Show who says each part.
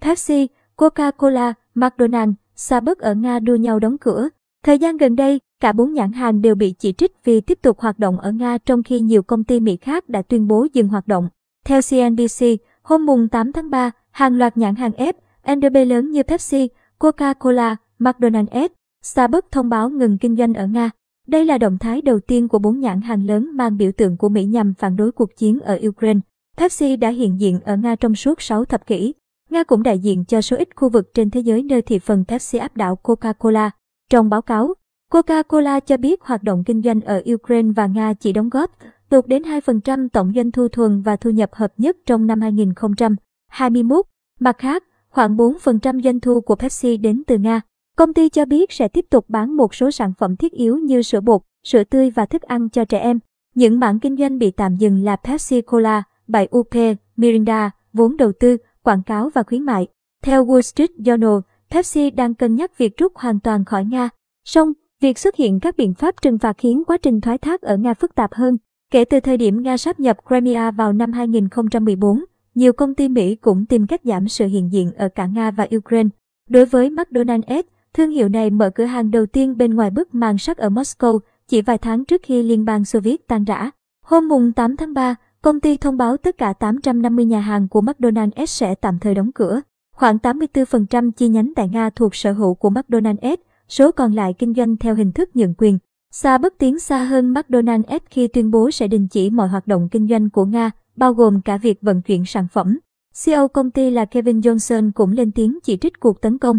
Speaker 1: Pepsi, Coca-Cola, McDonald's, Starbucks ở Nga đua nhau đóng cửa. Thời gian gần đây, cả bốn nhãn hàng đều bị chỉ trích vì tiếp tục hoạt động ở Nga trong khi nhiều công ty Mỹ khác đã tuyên bố dừng hoạt động. Theo CNBC, hôm mùng 8 tháng 3, hàng loạt nhãn hàng F, NDB lớn như Pepsi, Coca-Cola, McDonald's, Starbucks thông báo ngừng kinh doanh ở Nga. Đây là động thái đầu tiên của bốn nhãn hàng lớn mang biểu tượng của Mỹ nhằm phản đối cuộc chiến ở Ukraine. Pepsi đã hiện diện ở Nga trong suốt 6 thập kỷ. Nga cũng đại diện cho số ít khu vực trên thế giới nơi thị phần Pepsi áp đảo Coca-Cola. Trong báo cáo, Coca-Cola cho biết hoạt động kinh doanh ở Ukraine và Nga chỉ đóng góp tụt đến 2% tổng doanh thu thuần và thu nhập hợp nhất trong năm 2021. Mặt khác, khoảng 4% doanh thu của Pepsi đến từ Nga. Công ty cho biết sẽ tiếp tục bán một số sản phẩm thiết yếu như sữa bột, sữa tươi và thức ăn cho trẻ em. Những mảng kinh doanh bị tạm dừng là Pepsi Cola, Bài UP, Mirinda, vốn đầu tư, quảng cáo và khuyến mại. Theo Wall Street Journal, Pepsi đang cân nhắc việc rút hoàn toàn khỏi Nga. Song, việc xuất hiện các biện pháp trừng phạt khiến quá trình thoái thác ở Nga phức tạp hơn. Kể từ thời điểm Nga sáp nhập Crimea vào năm 2014, nhiều công ty Mỹ cũng tìm cách giảm sự hiện diện ở cả Nga và Ukraine. Đối với McDonald's, thương hiệu này mở cửa hàng đầu tiên bên ngoài bức màn sắt ở Moscow chỉ vài tháng trước khi Liên bang Xô Viết tan rã. Hôm mùng 8 tháng 3, công ty thông báo tất cả 850 nhà hàng của McDonald's sẽ tạm thời đóng cửa. Khoảng 84% chi nhánh tại Nga thuộc sở hữu của McDonald's, số còn lại kinh doanh theo hình thức nhượng quyền. Xa bất tiến xa hơn McDonald's khi tuyên bố sẽ đình chỉ mọi hoạt động kinh doanh của Nga, bao gồm cả việc vận chuyển sản phẩm. CEO công ty là Kevin Johnson cũng lên tiếng chỉ trích cuộc tấn công.